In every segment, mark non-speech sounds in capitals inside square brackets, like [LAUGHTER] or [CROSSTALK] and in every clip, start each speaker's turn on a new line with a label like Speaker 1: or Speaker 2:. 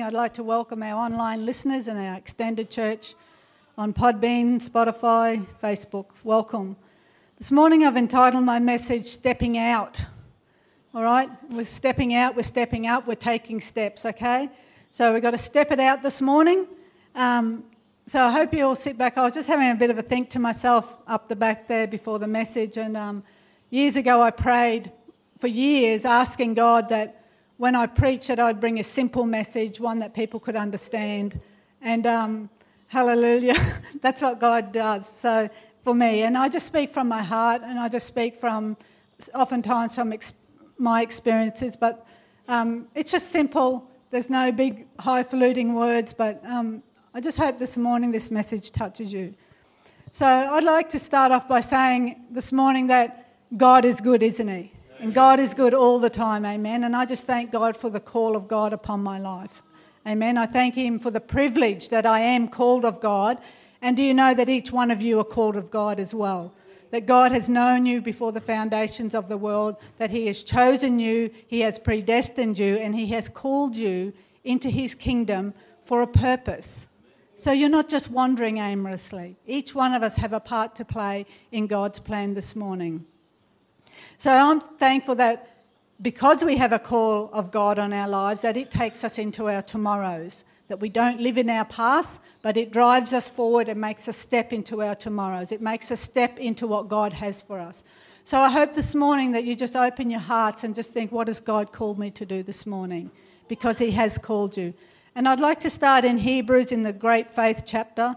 Speaker 1: I'd like to welcome our online listeners and our extended church on Podbean, Spotify, Facebook. Welcome. This morning I've entitled my message Stepping Out. All right? We're stepping out, we're stepping up, we're taking steps, okay? So we've got to step it out this morning. Um, so I hope you all sit back. I was just having a bit of a think to myself up the back there before the message, and um, years ago I prayed for years asking God that when I preach it, I'd bring a simple message, one that people could understand. And um, hallelujah, [LAUGHS] that's what God does. So for me, and I just speak from my heart, and I just speak from oftentimes from ex- my experiences, but um, it's just simple. There's no big highfalutin words, but um, I just hope this morning this message touches you. So I'd like to start off by saying this morning that God is good, isn't He? And God is good all the time, amen. And I just thank God for the call of God upon my life. Amen. I thank Him for the privilege that I am called of God. And do you know that each one of you are called of God as well? That God has known you before the foundations of the world, that He has chosen you, He has predestined you, and He has called you into His kingdom for a purpose. So you're not just wandering aimlessly. Each one of us have a part to play in God's plan this morning. So I'm thankful that because we have a call of God on our lives, that it takes us into our tomorrows. That we don't live in our past, but it drives us forward and makes us step into our tomorrows. It makes us step into what God has for us. So I hope this morning that you just open your hearts and just think, what has God called me to do this morning? Because He has called you. And I'd like to start in Hebrews in the great faith chapter.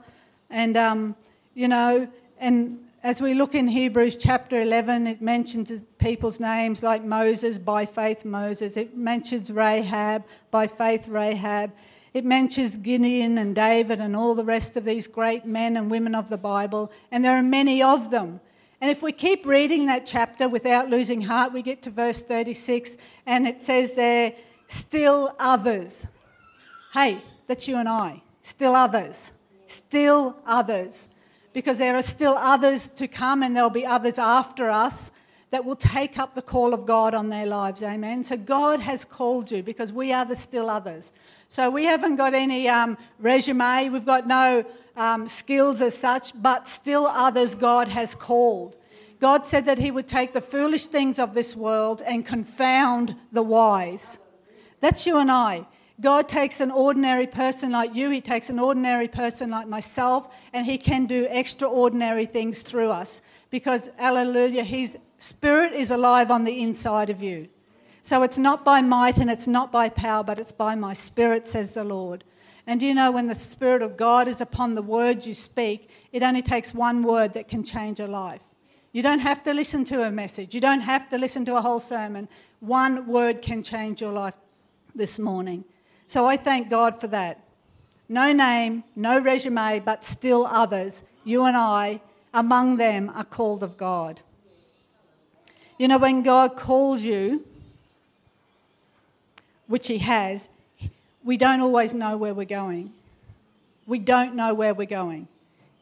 Speaker 1: And, um, you know, and as we look in Hebrews chapter 11, it mentions people's names like Moses, by faith Moses. It mentions Rahab, by faith Rahab. It mentions Gideon and David and all the rest of these great men and women of the Bible, and there are many of them. And if we keep reading that chapter without losing heart, we get to verse 36, and it says there, still others. Hey, that's you and I. Still others. Still others because there are still others to come and there'll be others after us that will take up the call of God on their lives. Amen. So God has called you because we are the still others. So we haven't got any um, resume, we've got no um, skills as such, but still others God has called. God said that He would take the foolish things of this world and confound the wise. That's you and I. God takes an ordinary person like you, He takes an ordinary person like myself, and He can do extraordinary things through us because, hallelujah, His Spirit is alive on the inside of you. So it's not by might and it's not by power, but it's by my Spirit, says the Lord. And do you know, when the Spirit of God is upon the words you speak, it only takes one word that can change a life. You don't have to listen to a message, you don't have to listen to a whole sermon. One word can change your life this morning. So I thank God for that. No name, no resume, but still others, you and I, among them are called of God. You know, when God calls you, which He has, we don't always know where we're going. We don't know where we're going.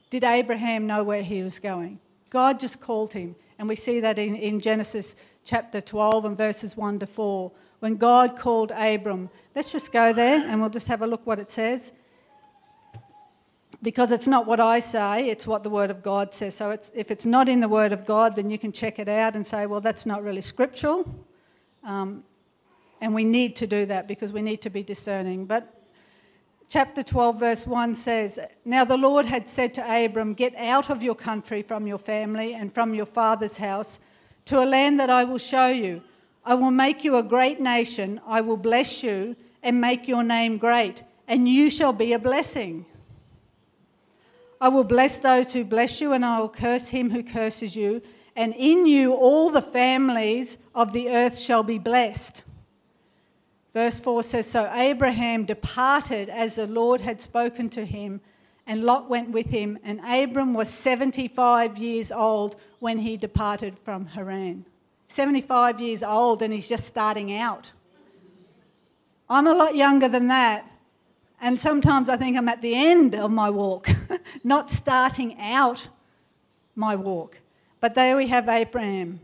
Speaker 1: Did Abraham know where he was going? God just called him. And we see that in, in Genesis chapter 12 and verses 1 to 4 when God called Abram. Let's just go there and we'll just have a look what it says. Because it's not what I say, it's what the Word of God says. So it's, if it's not in the Word of God, then you can check it out and say, well, that's not really scriptural. Um, and we need to do that because we need to be discerning. But chapter 12, verse 1 says, Now the Lord had said to Abram, Get out of your country, from your family, and from your father's house, to a land that I will show you. I will make you a great nation. I will bless you and make your name great, and you shall be a blessing. I will bless those who bless you, and I will curse him who curses you. And in you all the families of the earth shall be blessed. Verse 4 says So Abraham departed as the Lord had spoken to him, and Lot went with him. And Abram was 75 years old when he departed from Haran. 75 years old and he's just starting out. I'm a lot younger than that. And sometimes I think I'm at the end of my walk, [LAUGHS] not starting out my walk. But there we have Abraham.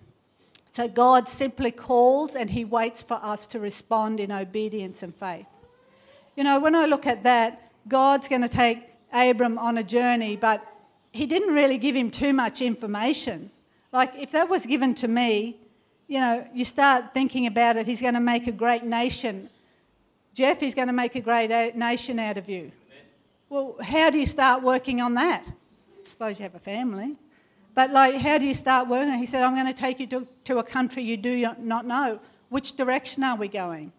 Speaker 1: So God simply calls and he waits for us to respond in obedience and faith. You know, when I look at that, God's going to take Abram on a journey, but he didn't really give him too much information. Like, if that was given to me, you know, you start thinking about it, he's going to make a great nation. Jeff, he's going to make a great uh, nation out of you. Well, how do you start working on that? I suppose you have a family. But, like, how do you start working? He said, I'm going to take you to, to a country you do not know. Which direction are we going?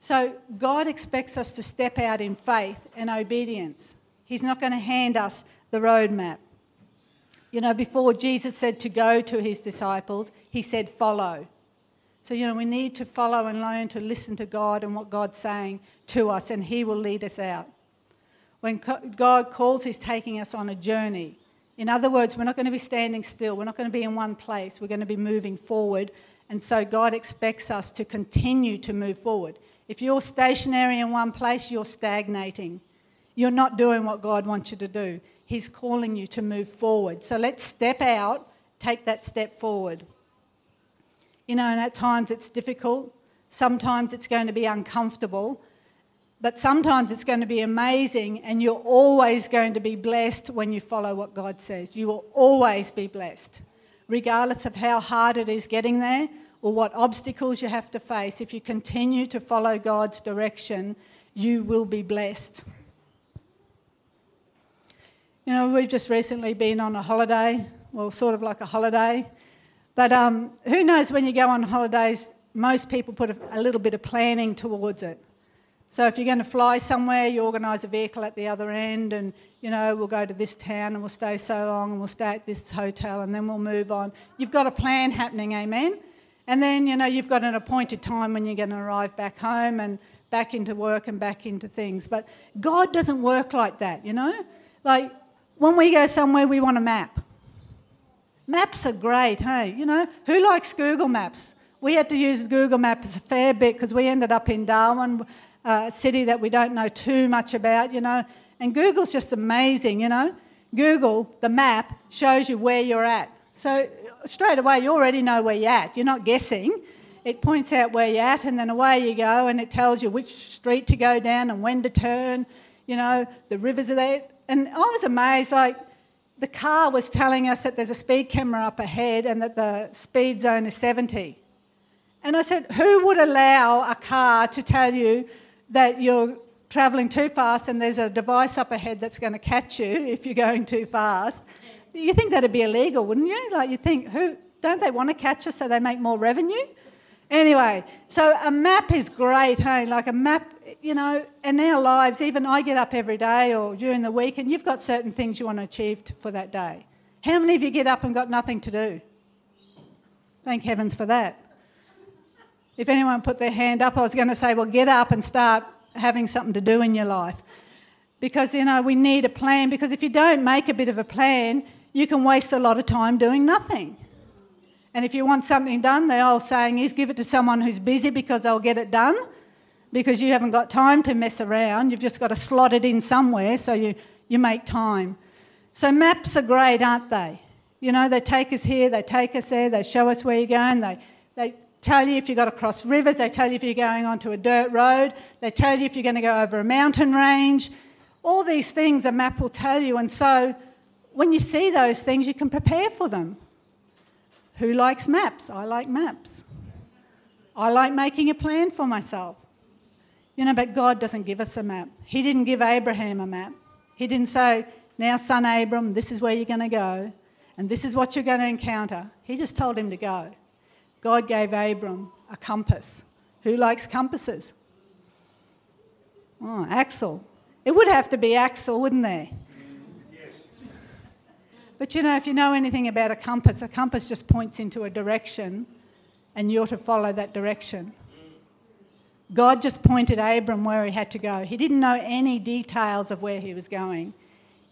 Speaker 1: So, God expects us to step out in faith and obedience. He's not going to hand us the roadmap. You know, before Jesus said to go to his disciples, he said, follow. So, you know, we need to follow and learn to listen to God and what God's saying to us, and he will lead us out. When God calls, he's taking us on a journey. In other words, we're not going to be standing still, we're not going to be in one place, we're going to be moving forward. And so, God expects us to continue to move forward. If you're stationary in one place, you're stagnating. You're not doing what God wants you to do. He's calling you to move forward. So let's step out, take that step forward. You know, and at times it's difficult, sometimes it's going to be uncomfortable, but sometimes it's going to be amazing, and you're always going to be blessed when you follow what God says. You will always be blessed, regardless of how hard it is getting there or what obstacles you have to face. If you continue to follow God's direction, you will be blessed. You know, we've just recently been on a holiday, well, sort of like a holiday. But um, who knows when you go on holidays, most people put a, a little bit of planning towards it. So if you're going to fly somewhere, you organise a vehicle at the other end, and you know we'll go to this town and we'll stay so long, and we'll stay at this hotel, and then we'll move on. You've got a plan happening, amen. And then you know you've got an appointed time when you're going to arrive back home and back into work and back into things. But God doesn't work like that, you know. Like when we go somewhere, we want a map. Maps are great, hey? You know, who likes Google Maps? We had to use Google Maps a fair bit because we ended up in Darwin, uh, a city that we don't know too much about, you know. And Google's just amazing, you know. Google, the map, shows you where you're at. So straight away, you already know where you're at. You're not guessing. It points out where you're at, and then away you go, and it tells you which street to go down and when to turn. You know, the rivers are there. And I was amazed, like, the car was telling us that there's a speed camera up ahead and that the speed zone is 70. And I said, Who would allow a car to tell you that you're travelling too fast and there's a device up ahead that's going to catch you [LAUGHS] if you're going too fast? You think that'd be illegal, wouldn't you? Like, you think, who don't they want to catch us so they make more revenue? Anyway, so a map is great, hey? Like a map, you know, in our lives, even I get up every day or during the week and you've got certain things you want to achieve for that day. How many of you get up and got nothing to do? Thank heavens for that. If anyone put their hand up, I was going to say, well, get up and start having something to do in your life. Because, you know, we need a plan. Because if you don't make a bit of a plan, you can waste a lot of time doing nothing. And if you want something done, the old saying is give it to someone who's busy because they'll get it done. Because you haven't got time to mess around. You've just got to slot it in somewhere so you, you make time. So maps are great, aren't they? You know, they take us here, they take us there, they show us where you're going, they, they tell you if you've got to cross rivers, they tell you if you're going onto a dirt road, they tell you if you're going to go over a mountain range. All these things a map will tell you. And so when you see those things, you can prepare for them. Who likes maps? I like maps. I like making a plan for myself. You know, but God doesn't give us a map. He didn't give Abraham a map. He didn't say, Now, son Abram, this is where you're going to go, and this is what you're going to encounter. He just told him to go. God gave Abram a compass. Who likes compasses? Oh, Axel. It would have to be Axel, wouldn't there? But you know, if you know anything about a compass, a compass just points into a direction and you're to follow that direction. God just pointed Abram where he had to go. He didn't know any details of where he was going.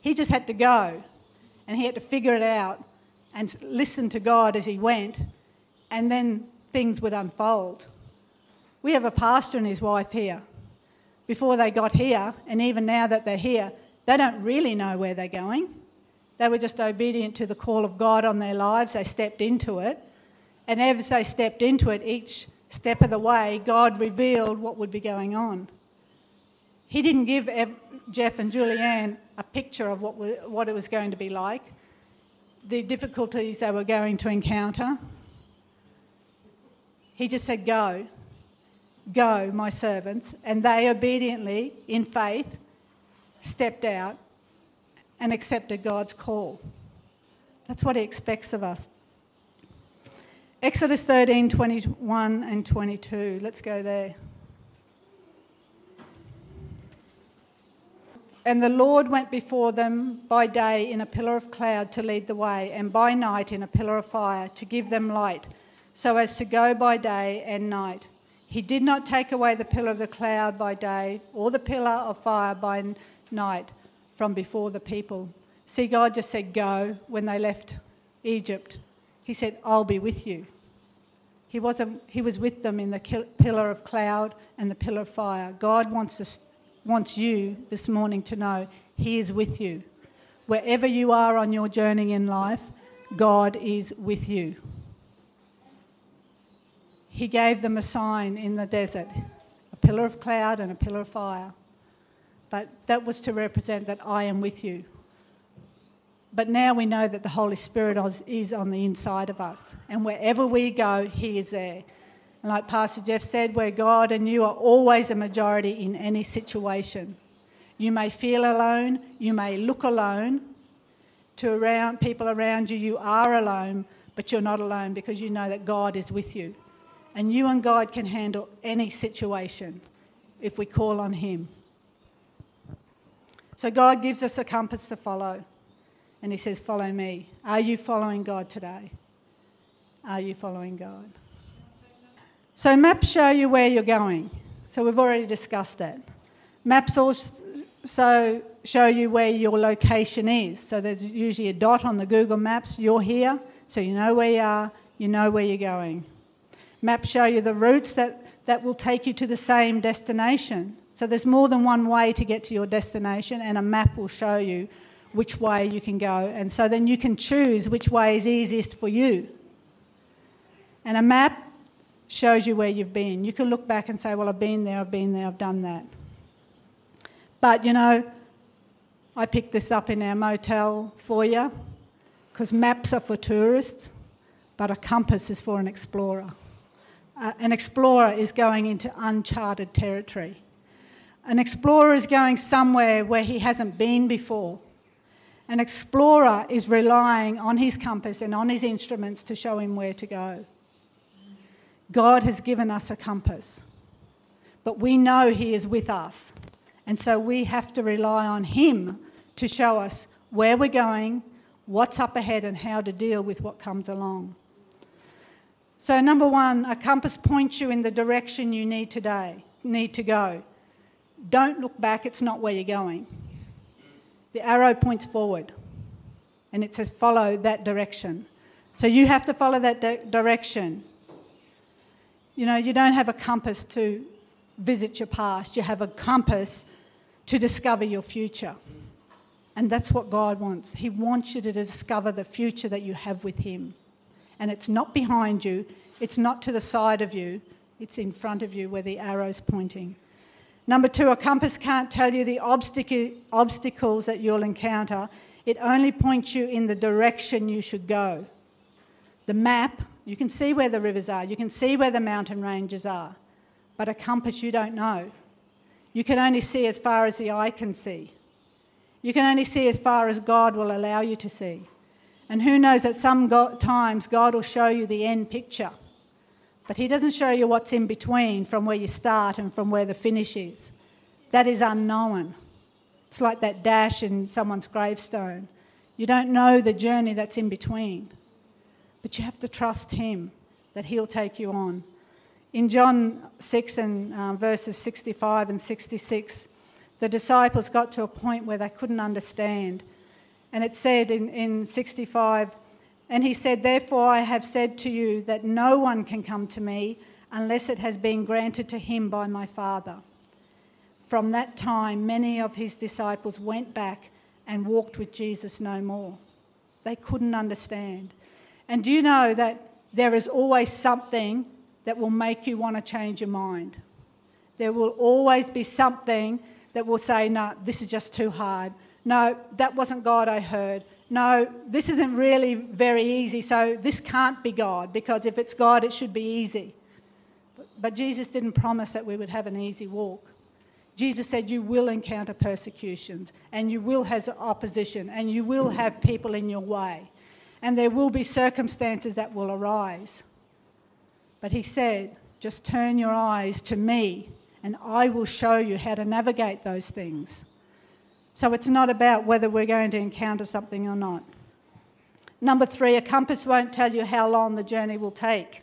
Speaker 1: He just had to go and he had to figure it out and listen to God as he went, and then things would unfold. We have a pastor and his wife here. Before they got here, and even now that they're here, they don't really know where they're going. They were just obedient to the call of God on their lives. They stepped into it. And as they stepped into it, each step of the way, God revealed what would be going on. He didn't give Jeff and Julianne a picture of what, what it was going to be like, the difficulties they were going to encounter. He just said, Go, go, my servants. And they obediently, in faith, stepped out and accepted God's call. That's what He expects of us. Exodus 13 21 and 22. Let's go there. And the Lord went before them by day in a pillar of cloud to lead the way, and by night in a pillar of fire to give them light, so as to go by day and night. He did not take away the pillar of the cloud by day or the pillar of fire by night from before the people. See, God just said, Go when they left Egypt. He said, I'll be with you. He, wasn't, he was with them in the pillar of cloud and the pillar of fire. God wants, us, wants you this morning to know He is with you. Wherever you are on your journey in life, God is with you. He gave them a sign in the desert a pillar of cloud and a pillar of fire. But that was to represent that I am with you. But now we know that the Holy Spirit is on the inside of us. And wherever we go, He is there. And like Pastor Jeff said, where God and you are always a majority in any situation. You may feel alone, you may look alone. To around people around you, you are alone, but you're not alone because you know that God is with you. And you and God can handle any situation if we call on Him. So God gives us a compass to follow. And He says, Follow me. Are you following God today? Are you following God? So, maps show you where you're going. So, we've already discussed that. Maps also show you where your location is. So, there's usually a dot on the Google Maps. You're here, so you know where you are, you know where you're going. Maps show you the routes that, that will take you to the same destination. So there's more than one way to get to your destination, and a map will show you which way you can go. And so then you can choose which way is easiest for you. And a map shows you where you've been. You can look back and say, Well, I've been there, I've been there, I've done that. But you know, I picked this up in our motel for you because maps are for tourists, but a compass is for an explorer. Uh, an explorer is going into uncharted territory. An explorer is going somewhere where he hasn't been before. An explorer is relying on his compass and on his instruments to show him where to go. God has given us a compass, but we know He is with us. And so we have to rely on Him to show us where we're going, what's up ahead, and how to deal with what comes along. So, number one, a compass points you in the direction you need today, need to go. Don't look back, it's not where you're going. The arrow points forward and it says follow that direction. So you have to follow that di- direction. You know, you don't have a compass to visit your past, you have a compass to discover your future. And that's what God wants. He wants you to discover the future that you have with Him. And it's not behind you, it's not to the side of you, it's in front of you where the arrow's pointing. Number two, a compass can't tell you the obstacles that you'll encounter. It only points you in the direction you should go. The map, you can see where the rivers are, you can see where the mountain ranges are, but a compass you don't know. You can only see as far as the eye can see. You can only see as far as God will allow you to see. And who knows that some times God will show you the end picture. But he doesn't show you what's in between from where you start and from where the finish is. That is unknown. It's like that dash in someone's gravestone. You don't know the journey that's in between. But you have to trust him that he'll take you on. In John 6 and uh, verses 65 and 66, the disciples got to a point where they couldn't understand. And it said in, in 65, and he said, Therefore I have said to you that no one can come to me unless it has been granted to him by my Father. From that time, many of his disciples went back and walked with Jesus no more. They couldn't understand. And do you know that there is always something that will make you want to change your mind? There will always be something that will say, no, this is just too hard. No, that wasn't God I heard. No, this isn't really very easy, so this can't be God, because if it's God, it should be easy. But Jesus didn't promise that we would have an easy walk. Jesus said, You will encounter persecutions, and you will have opposition, and you will have people in your way, and there will be circumstances that will arise. But he said, Just turn your eyes to me, and I will show you how to navigate those things. So it's not about whether we're going to encounter something or not. Number three, a compass won't tell you how long the journey will take.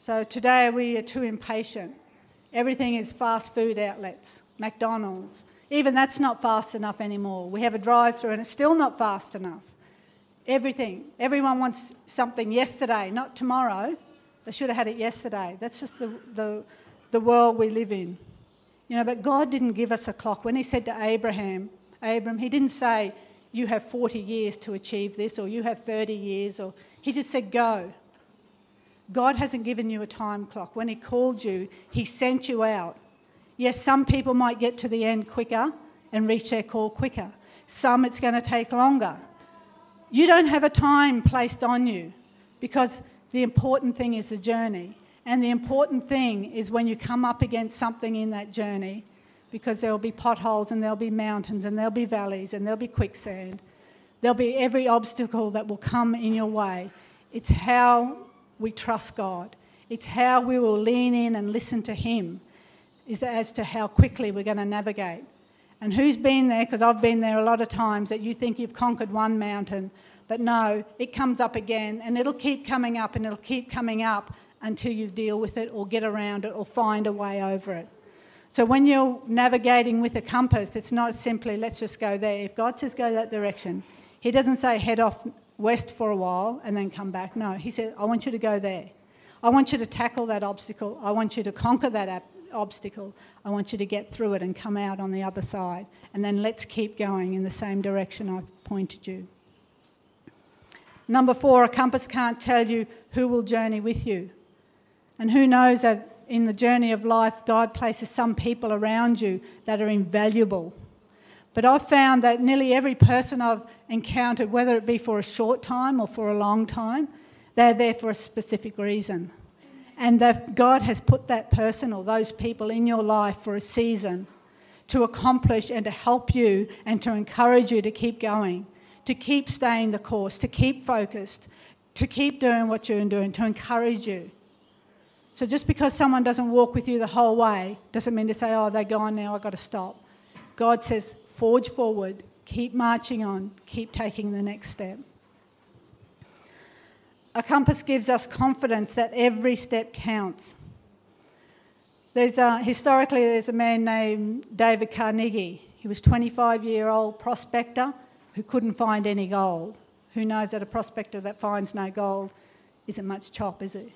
Speaker 1: So today we are too impatient. Everything is fast food outlets, McDonald's. Even that's not fast enough anymore. We have a drive through and it's still not fast enough. Everything. Everyone wants something yesterday, not tomorrow. They should have had it yesterday. That's just the, the, the world we live in. You know, but God didn't give us a clock. When He said to Abraham, Abram, He didn't say, You have 40 years to achieve this, or you have 30 years, or He just said, Go. God hasn't given you a time clock. When He called you, He sent you out. Yes, some people might get to the end quicker and reach their call quicker. Some it's going to take longer. You don't have a time placed on you because the important thing is the journey. And the important thing is when you come up against something in that journey, because there will be potholes and there'll be mountains and there'll be valleys and there'll be quicksand. There'll be every obstacle that will come in your way. It's how we trust God. It's how we will lean in and listen to Him, is as to how quickly we're going to navigate. And who's been there? Because I've been there a lot of times that you think you've conquered one mountain, but no, it comes up again and it'll keep coming up and it'll keep coming up until you deal with it or get around it or find a way over it. So when you're navigating with a compass, it's not simply let's just go there. If God says go that direction, He doesn't say head off west for a while and then come back. No, He said, I want you to go there. I want you to tackle that obstacle. I want you to conquer that obstacle. I want you to get through it and come out on the other side. And then let's keep going in the same direction I've pointed you. Number four, a compass can't tell you who will journey with you. And who knows that in the journey of life, God places some people around you that are invaluable. But I've found that nearly every person I've encountered, whether it be for a short time or for a long time, they're there for a specific reason. And that God has put that person or those people in your life for a season to accomplish and to help you and to encourage you to keep going, to keep staying the course, to keep focused, to keep doing what you're doing, to encourage you. So just because someone doesn't walk with you the whole way doesn't mean to say, oh, they're gone now, I've got to stop. God says, forge forward, keep marching on, keep taking the next step. A compass gives us confidence that every step counts. There's a, historically, there's a man named David Carnegie. He was 25 year old prospector who couldn't find any gold. Who knows that a prospector that finds no gold isn't much chop, is it?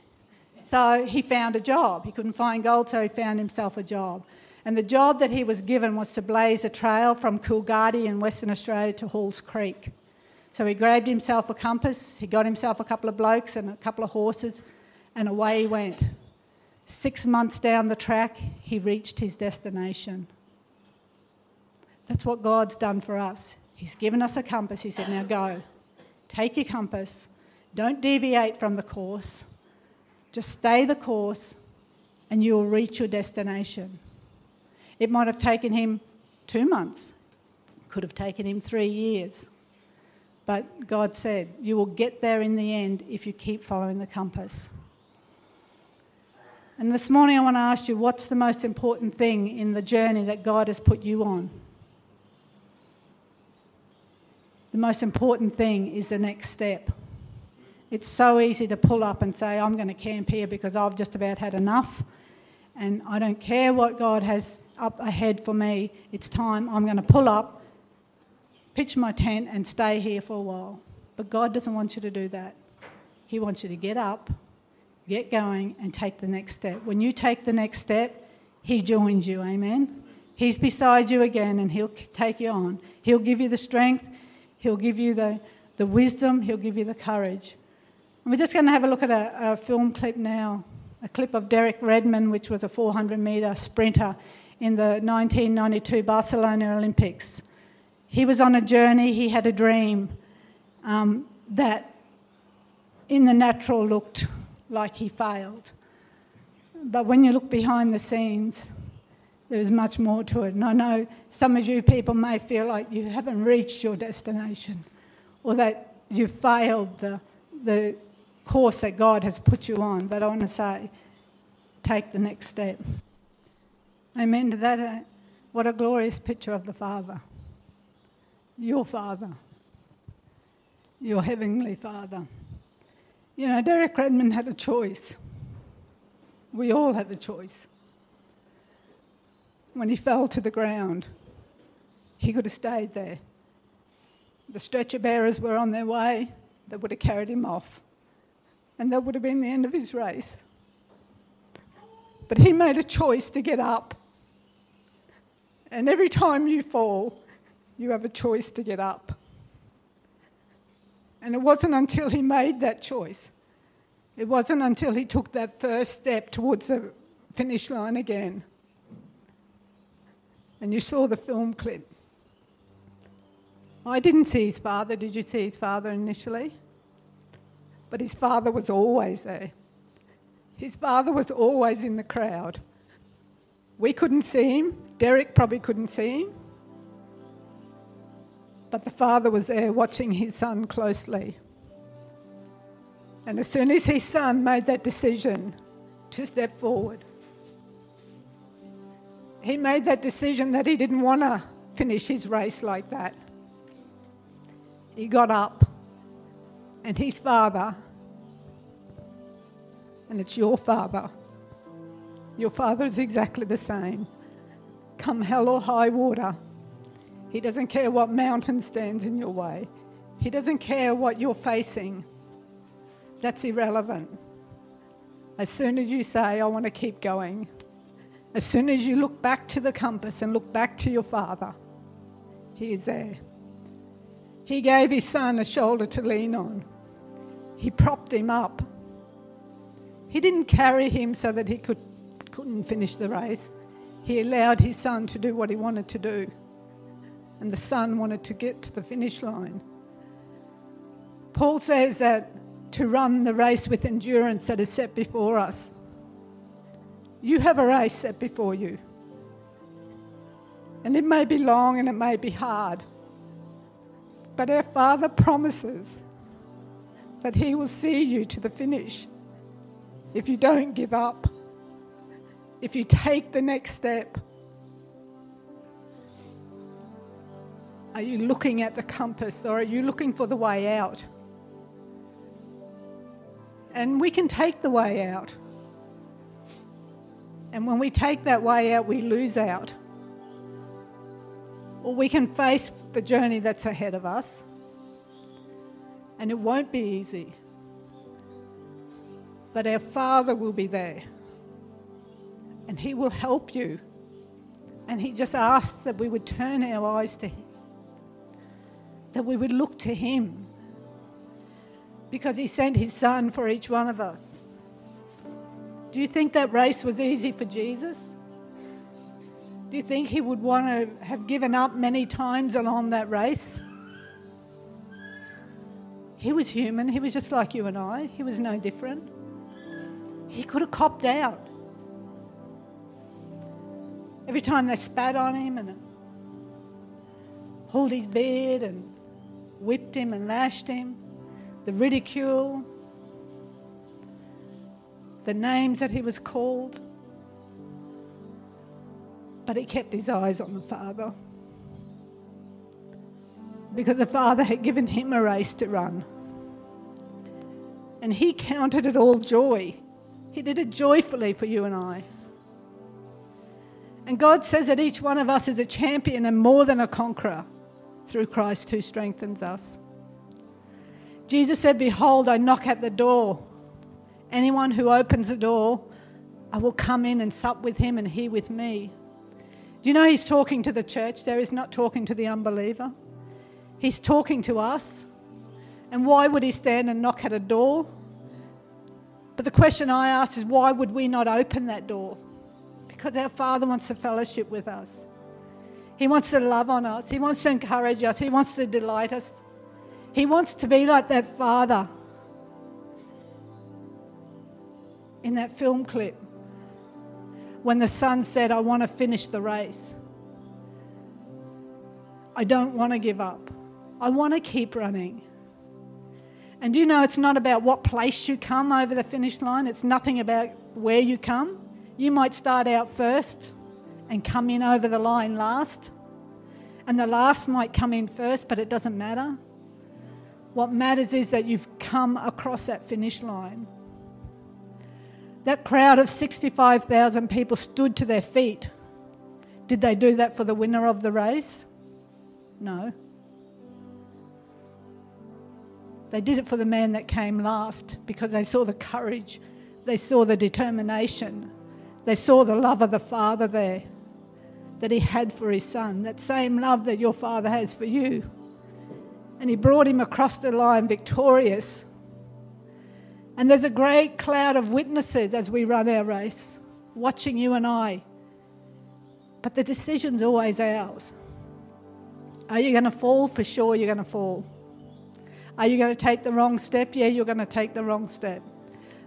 Speaker 1: So he found a job. He couldn't find gold, so he found himself a job. And the job that he was given was to blaze a trail from Coolgardie in Western Australia to Halls Creek. So he grabbed himself a compass, he got himself a couple of blokes and a couple of horses, and away he went. Six months down the track, he reached his destination. That's what God's done for us. He's given us a compass. He said, Now go. Take your compass. Don't deviate from the course. Just stay the course and you'll reach your destination. It might have taken him two months, could have taken him three years. But God said, You will get there in the end if you keep following the compass. And this morning, I want to ask you what's the most important thing in the journey that God has put you on? The most important thing is the next step. It's so easy to pull up and say, I'm going to camp here because I've just about had enough and I don't care what God has up ahead for me. It's time. I'm going to pull up, pitch my tent, and stay here for a while. But God doesn't want you to do that. He wants you to get up, get going, and take the next step. When you take the next step, He joins you. Amen. He's beside you again and He'll take you on. He'll give you the strength, He'll give you the, the wisdom, He'll give you the courage. We're just going to have a look at a, a film clip now, a clip of Derek Redmond, which was a 400 metre sprinter in the 1992 Barcelona Olympics. He was on a journey, he had a dream um, that in the natural looked like he failed. But when you look behind the scenes, there's much more to it. And I know some of you people may feel like you haven't reached your destination or that you've failed the, the course that God has put you on. But I want to say, take the next step. Amen to that. Uh, what a glorious picture of the Father. Your Father. Your Heavenly Father. You know, Derek Redmond had a choice. We all had a choice. When he fell to the ground, he could have stayed there. The stretcher bearers were on their way, they would have carried him off, and that would have been the end of his race. But he made a choice to get up. And every time you fall, you have a choice to get up. And it wasn't until he made that choice, it wasn't until he took that first step towards the finish line again. And you saw the film clip. I didn't see his father. Did you see his father initially? But his father was always there. His father was always in the crowd. We couldn't see him. Derek probably couldn't see him. But the father was there watching his son closely. And as soon as his son made that decision to step forward, he made that decision that he didn't want to finish his race like that. He got up, and his father, and it's your father, your father is exactly the same. Come hell or high water, he doesn't care what mountain stands in your way, he doesn't care what you're facing. That's irrelevant. As soon as you say, I want to keep going, as soon as you look back to the compass and look back to your Father, He is there. He gave His Son a shoulder to lean on, He propped Him up. He didn't carry Him so that He could, couldn't finish the race. He allowed His Son to do what He wanted to do and the Son wanted to get to the finish line. Paul says that to run the race with endurance that is set before us. You have a race set before you. And it may be long and it may be hard. But our Father promises that He will see you to the finish if you don't give up, if you take the next step. Are you looking at the compass or are you looking for the way out? And we can take the way out. And when we take that way out, we lose out. Or we can face the journey that's ahead of us. And it won't be easy. But our Father will be there. And He will help you. And He just asks that we would turn our eyes to Him that we would look to Him because He sent His Son for each one of us. Do you think that race was easy for Jesus? Do you think He would want to have given up many times along that race? He was human, He was just like you and I, He was no different. He could have copped out. Every time they spat on him and pulled his beard and whipped him and lashed him, the ridicule, the names that he was called. But he kept his eyes on the Father because the Father had given him a race to run. And he counted it all joy. He did it joyfully for you and I. And God says that each one of us is a champion and more than a conqueror through Christ who strengthens us. Jesus said, Behold, I knock at the door. Anyone who opens the door, I will come in and sup with him and he with me. Do you know he's talking to the church there? He's not talking to the unbeliever. He's talking to us. And why would he stand and knock at a door? But the question I ask is why would we not open that door? because our Father wants to fellowship with us. He wants to love on us. He wants to encourage us. He wants to delight us. He wants to be like that Father in that film clip when the son said, I want to finish the race. I don't want to give up. I want to keep running. And you know, it's not about what place you come over the finish line, it's nothing about where you come. You might start out first and come in over the line last, and the last might come in first, but it doesn't matter. What matters is that you've come across that finish line. That crowd of 65,000 people stood to their feet. Did they do that for the winner of the race? No. They did it for the man that came last because they saw the courage, they saw the determination, they saw the love of the Father there that he had for his son, that same love that your Father has for you. And he brought him across the line victorious. And there's a great cloud of witnesses as we run our race, watching you and I. But the decision's always ours. Are you going to fall? For sure, you're going to fall. Are you going to take the wrong step? Yeah, you're going to take the wrong step.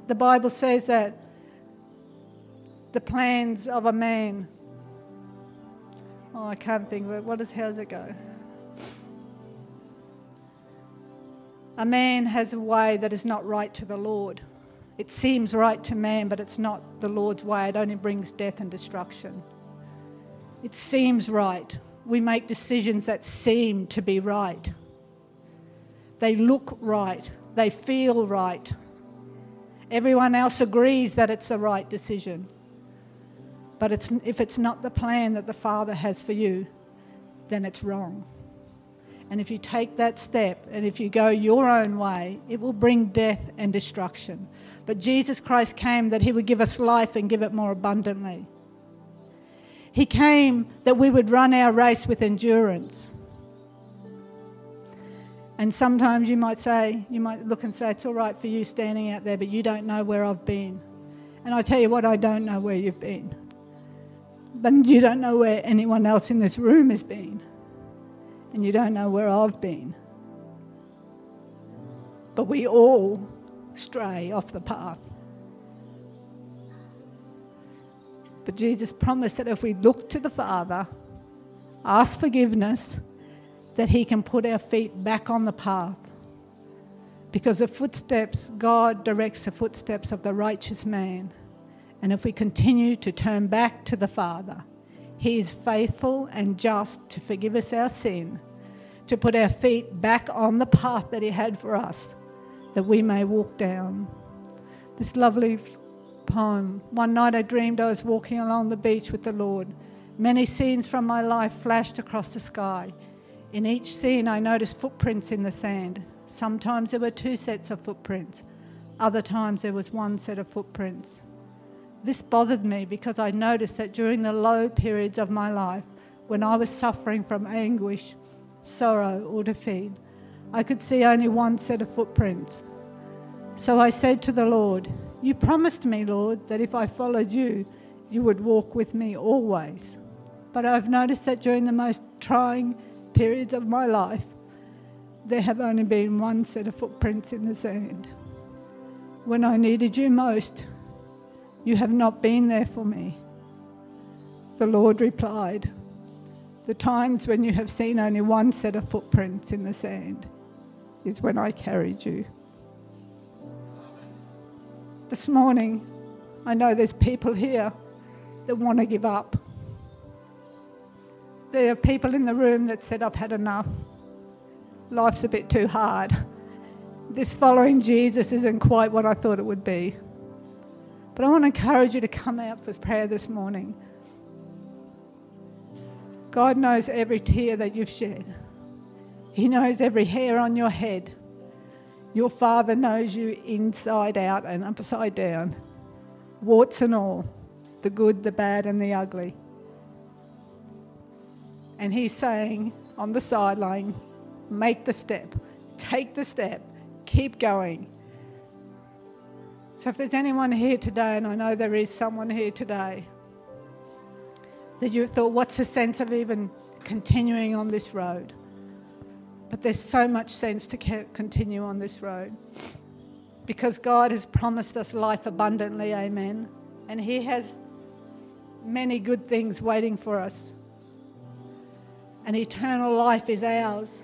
Speaker 1: The Bible says that the plans of a man. Oh, I can't think of it. What is, how does it go? A man has a way that is not right to the Lord. It seems right to man, but it's not the Lord's way. It only brings death and destruction. It seems right. We make decisions that seem to be right. They look right. They feel right. Everyone else agrees that it's the right decision. But it's, if it's not the plan that the Father has for you, then it's wrong. And if you take that step and if you go your own way, it will bring death and destruction. But Jesus Christ came that he would give us life and give it more abundantly. He came that we would run our race with endurance. And sometimes you might say, you might look and say, it's all right for you standing out there, but you don't know where I've been. And I tell you what, I don't know where you've been. But you don't know where anyone else in this room has been and you don't know where I've been. But we all stray off the path. But Jesus promised that if we look to the Father, ask forgiveness, that He can put our feet back on the path. Because the footsteps, God directs the footsteps of the righteous man. And if we continue to turn back to the Father, he is faithful and just to forgive us our sin, to put our feet back on the path that He had for us, that we may walk down. This lovely poem. One night I dreamed I was walking along the beach with the Lord. Many scenes from my life flashed across the sky. In each scene, I noticed footprints in the sand. Sometimes there were two sets of footprints, other times there was one set of footprints. This bothered me because I noticed that during the low periods of my life, when I was suffering from anguish, sorrow, or defeat, I could see only one set of footprints. So I said to the Lord, You promised me, Lord, that if I followed you, you would walk with me always. But I've noticed that during the most trying periods of my life, there have only been one set of footprints in the sand. When I needed you most, you have not been there for me. The Lord replied, The times when you have seen only one set of footprints in the sand is when I carried you. This morning, I know there's people here that want to give up. There are people in the room that said, I've had enough. Life's a bit too hard. This following Jesus isn't quite what I thought it would be. But I want to encourage you to come out for prayer this morning. God knows every tear that you've shed, He knows every hair on your head. Your Father knows you inside out and upside down, warts and all, the good, the bad, and the ugly. And He's saying on the sideline, make the step, take the step, keep going. So if there's anyone here today, and I know there is someone here today, that you thought, what's the sense of even continuing on this road? But there's so much sense to continue on this road because God has promised us life abundantly, amen. And He has many good things waiting for us. And eternal life is ours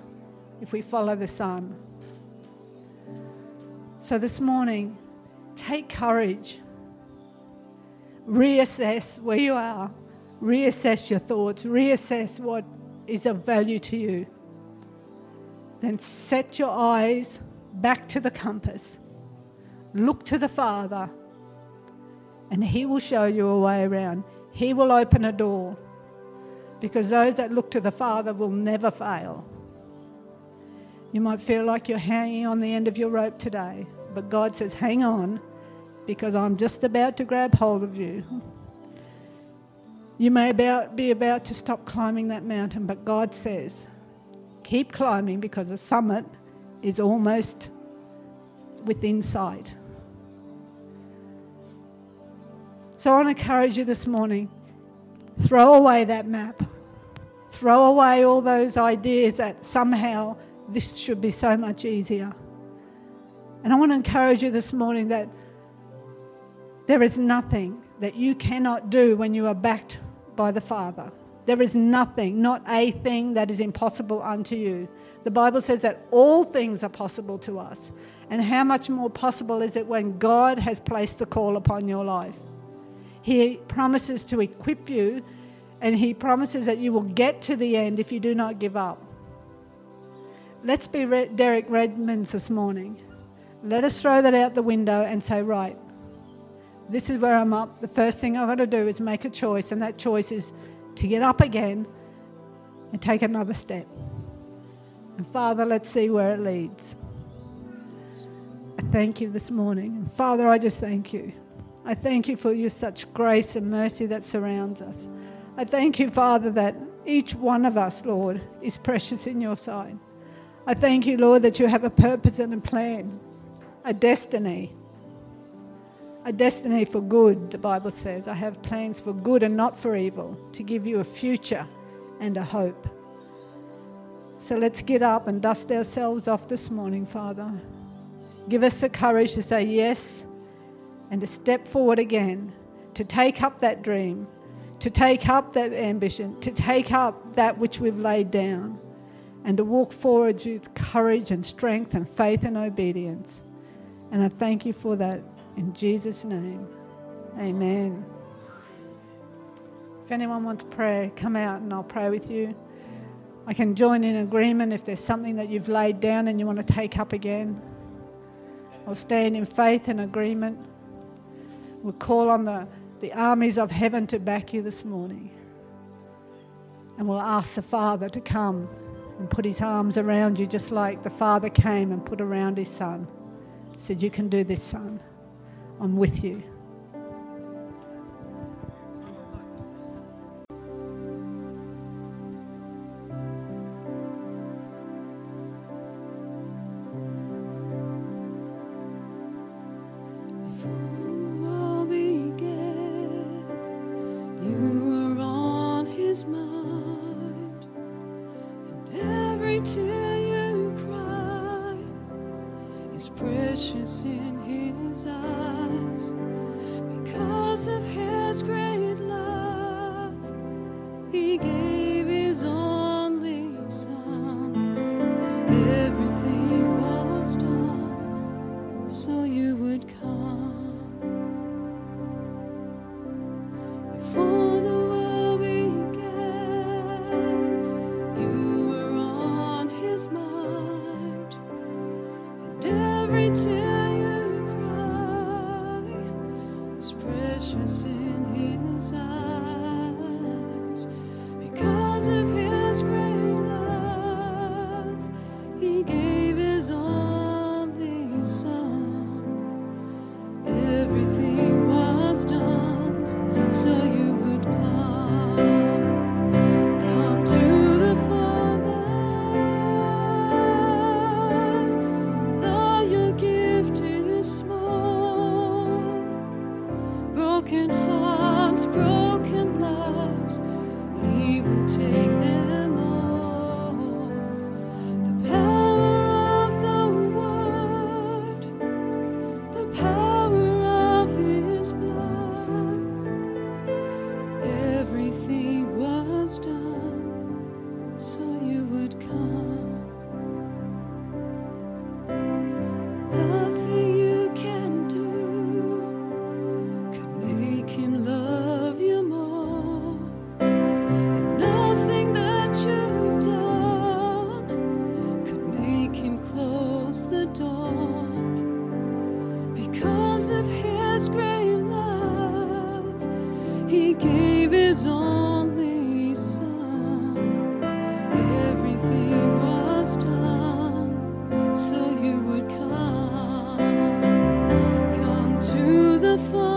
Speaker 1: if we follow the Son. So this morning, take courage. Reassess where you are. Reassess your thoughts. Reassess what is of value to you. Then set your eyes back to the compass. Look to the Father, and He will show you a way around. He will open a door because those that look to the Father will never fail. You might feel like you're hanging on the end of your rope today, but God says, Hang on, because I'm just about to grab hold of you. You may about, be about to stop climbing that mountain, but God says, Keep climbing because the summit is almost within sight. So I want to encourage you this morning throw away that map, throw away all those ideas that somehow this should be so much easier. And I want to encourage you this morning that there is nothing that you cannot do when you are backed by the Father. There is nothing, not a thing that is impossible unto you. The Bible says that all things are possible to us. And how much more possible is it when God has placed the call upon your life? He promises to equip you and He promises that you will get to the end if you do not give up. Let's be Derek Redmonds this morning. Let us throw that out the window and say, right, this is where I'm up. The first thing I've got to do is make a choice, and that choice is to get up again and take another step. And Father, let's see where it leads. I thank you this morning. And Father, I just thank you. I thank you for your such grace and mercy that surrounds us. I thank you, Father, that each one of us, Lord, is precious in your sight. I thank you, Lord, that you have a purpose and a plan, a destiny a destiny for good, the Bible says. I have plans for good and not for evil, to give you a future and a hope. So let's get up and dust ourselves off this morning, Father. Give us the courage to say yes and to step forward again, to take up that dream, to take up that ambition, to take up that which we've laid down, and to walk forward with courage and strength and faith and obedience. And I thank you for that. In Jesus' name, amen. If anyone wants prayer, come out and I'll pray with you. I can join in agreement if there's something that you've laid down and you want to take up again. I'll stand in faith and agreement. We'll call on the, the armies of heaven to back you this morning. And we'll ask the Father to come and put his arms around you just like the Father came and put around his Son. Said, You can do this, Son. I'm with you.
Speaker 2: Broken you would lives. beautiful.